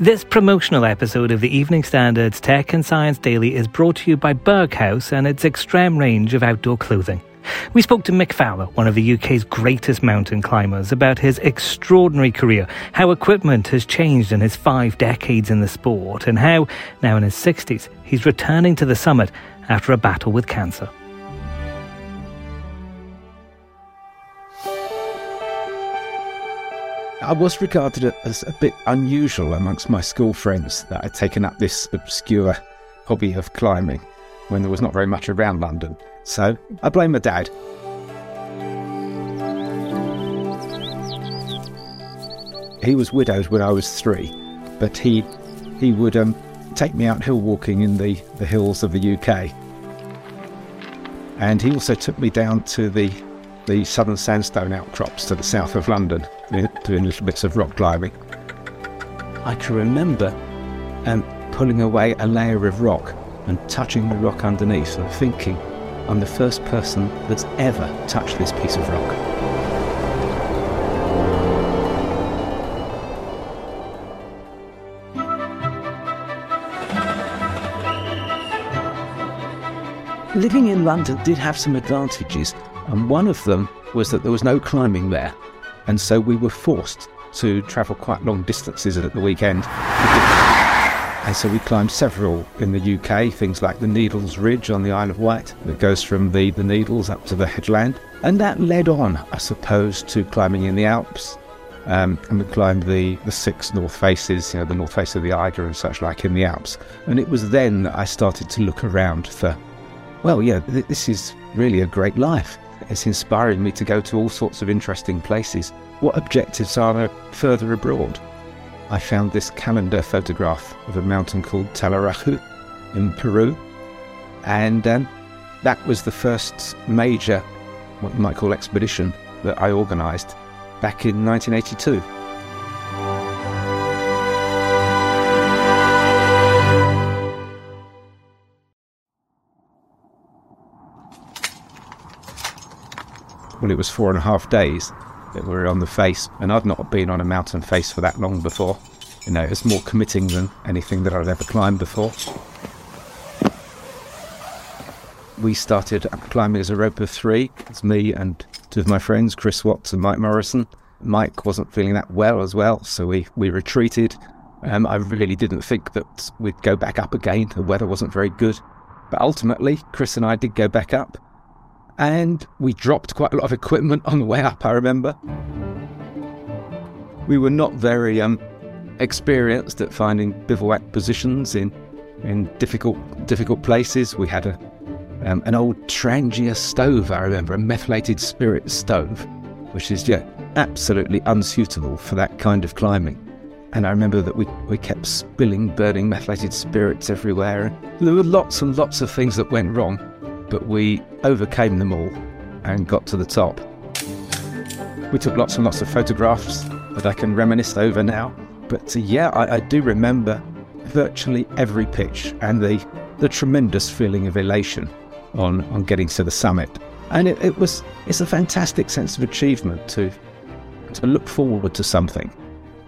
This promotional episode of the Evening Standards Tech and Science Daily is brought to you by Berghaus and its extreme range of outdoor clothing. We spoke to Mick Fowler, one of the UK's greatest mountain climbers, about his extraordinary career, how equipment has changed in his five decades in the sport, and how, now in his 60s, he's returning to the summit after a battle with cancer. I was regarded as a bit unusual amongst my school friends that I'd taken up this obscure hobby of climbing when there was not very much around London. So I blame my dad. He was widowed when I was three, but he he would um, take me out hill walking in the, the hills of the UK. And he also took me down to the the southern sandstone outcrops to the south of London, doing little bits of rock climbing. I can remember um, pulling away a layer of rock and touching the rock underneath and thinking, I'm the first person that's ever touched this piece of rock. Living in London did have some advantages, and one of them was that there was no climbing there, and so we were forced to travel quite long distances at the weekend. And so we climbed several in the UK, things like the Needles Ridge on the Isle of Wight, that goes from the, the Needles up to the headland. And that led on, I suppose, to climbing in the Alps. Um, and we climbed the, the six north faces, you know, the north face of the Eiger and such like in the Alps. And it was then that I started to look around for, well, yeah, th- this is really a great life. It's inspiring me to go to all sorts of interesting places. What objectives are there further abroad? I found this calendar photograph of a mountain called Taulliraju in Peru. And um, that was the first major, what you might call expedition, that I organised back in 1982. Well, it was four and a half days that we were on the face, and I'd not been on a mountain face for that long before. You know, it's more committing than anything that I'd ever climbed before. We started climbing as a rope of three. It's me and two of my friends, Chris Watts and Mike Morrison. Mike wasn't feeling that well as well, so we, we retreated. Um, I really didn't think that we'd go back up again. The weather wasn't very good. But ultimately, Chris and I did go back up and we dropped quite a lot of equipment on the way up, I remember. We were not very um, experienced at finding bivouac positions in, in difficult, difficult places. We had a, um, an old Trangia stove, I remember, a methylated spirit stove, which is yeah, absolutely unsuitable for that kind of climbing. And I remember that we, we kept spilling burning methylated spirits everywhere. There were lots and lots of things that went wrong but we overcame them all and got to the top. We took lots and lots of photographs that I can reminisce over now. But uh, yeah, I, I, do remember virtually every pitch and the, the tremendous feeling of elation on, on getting to the summit. And it, it was it's a fantastic sense of achievement to to look forward to something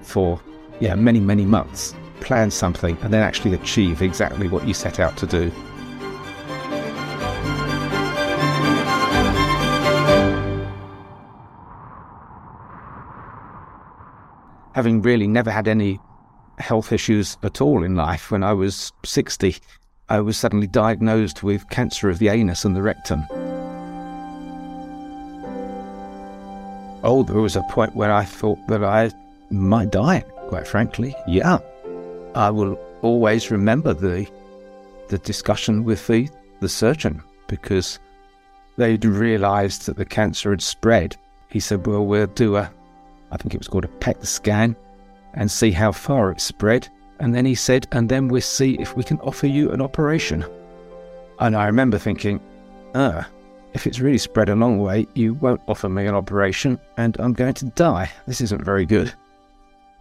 for yeah many many months, plan something, and then actually achieve exactly what you set out to do. Having really never had any health issues at all in life, when I was 60, I was suddenly diagnosed with cancer of the anus and the rectum. Oh, there was a point where I thought that I might die, quite frankly. Yeah. I will always remember the the discussion with the, the surgeon because they'd realized that the cancer had spread. He said, Well, we'll do a I think it was called a PET scan, and see how far it spread. And then he said, and then we'll see if we can offer you an operation. And I remember thinking, ah, if it's really spread a long way, you won't offer me an operation, and I'm going to die. This isn't very good.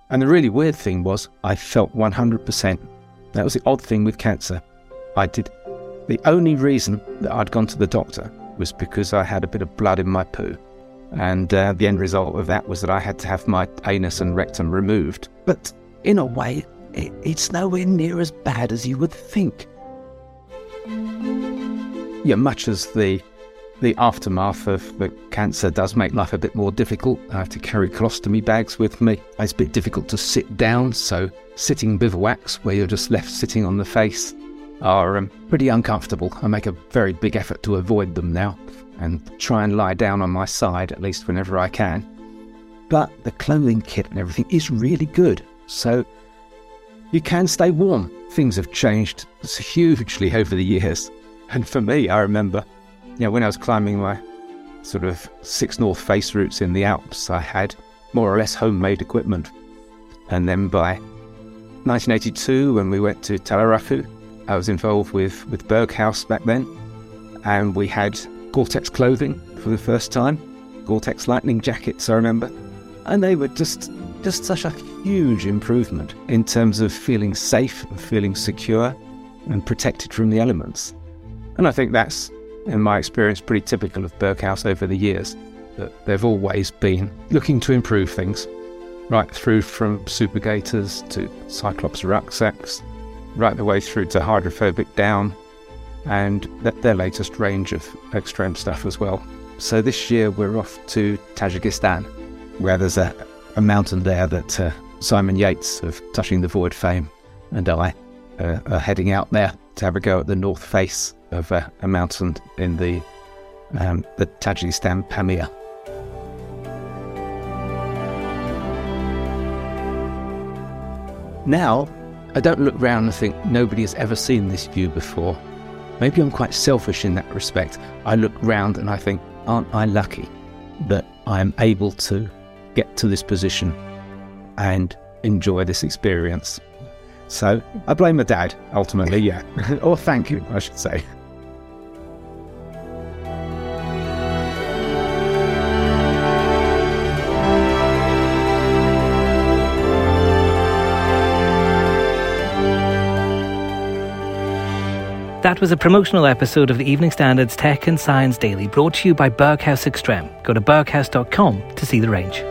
And the really weird thing was, I felt 100%. That was the odd thing with cancer. I did. The only reason that I'd gone to the doctor was because I had a bit of blood in my poo and uh, the end result of that was that I had to have my anus and rectum removed. But in a way, it, it's nowhere near as bad as you would think. Yeah, much as the the aftermath of the cancer does make life a bit more difficult. I have to carry colostomy bags with me. It's a bit difficult to sit down, so sitting bivouacs where you're just left sitting on the face are um, pretty uncomfortable. I make a very big effort to avoid them now and try and lie down on my side at least whenever I can. But the clothing kit and everything is really good, so you can stay warm. Things have changed hugely over the years. And for me, I remember, you know, when I was climbing my sort of six North Face routes in the Alps, I had more or less homemade equipment. And then by 1982, when we went to Taulliraju, I was involved with, with Berghaus back then, and we had Gore-Tex clothing for the first time, Gore-Tex lightning jackets, I remember, and they were just just such a huge improvement in terms of feeling safe and feeling secure and protected from the elements. And I think that's, in my experience, pretty typical of Berghaus over the years, that they've always been looking to improve things, right through from super gaiters to Cyclops rucksacks, right the way through to hydrophobic down, and their latest range of extreme stuff as well. So this year we're off to Tajikistan, where there's a, a mountain there that uh, Simon Yates of Touching the Void fame and I uh, are heading out there to have a go at the north face of uh, a mountain in the um, the Tajikistan Pamir. Now, I don't look round and think nobody has ever seen this view before. Maybe I'm quite selfish in that respect. I look round and I think, aren't I lucky that I am able to get to this position and enjoy this experience? So I blame my dad, ultimately, yeah. or thank you, I should say. That was a promotional episode of the Evening Standard's Tech and Science Daily brought to you by Berghaus Extreme. Go to berghaus.com to see the range.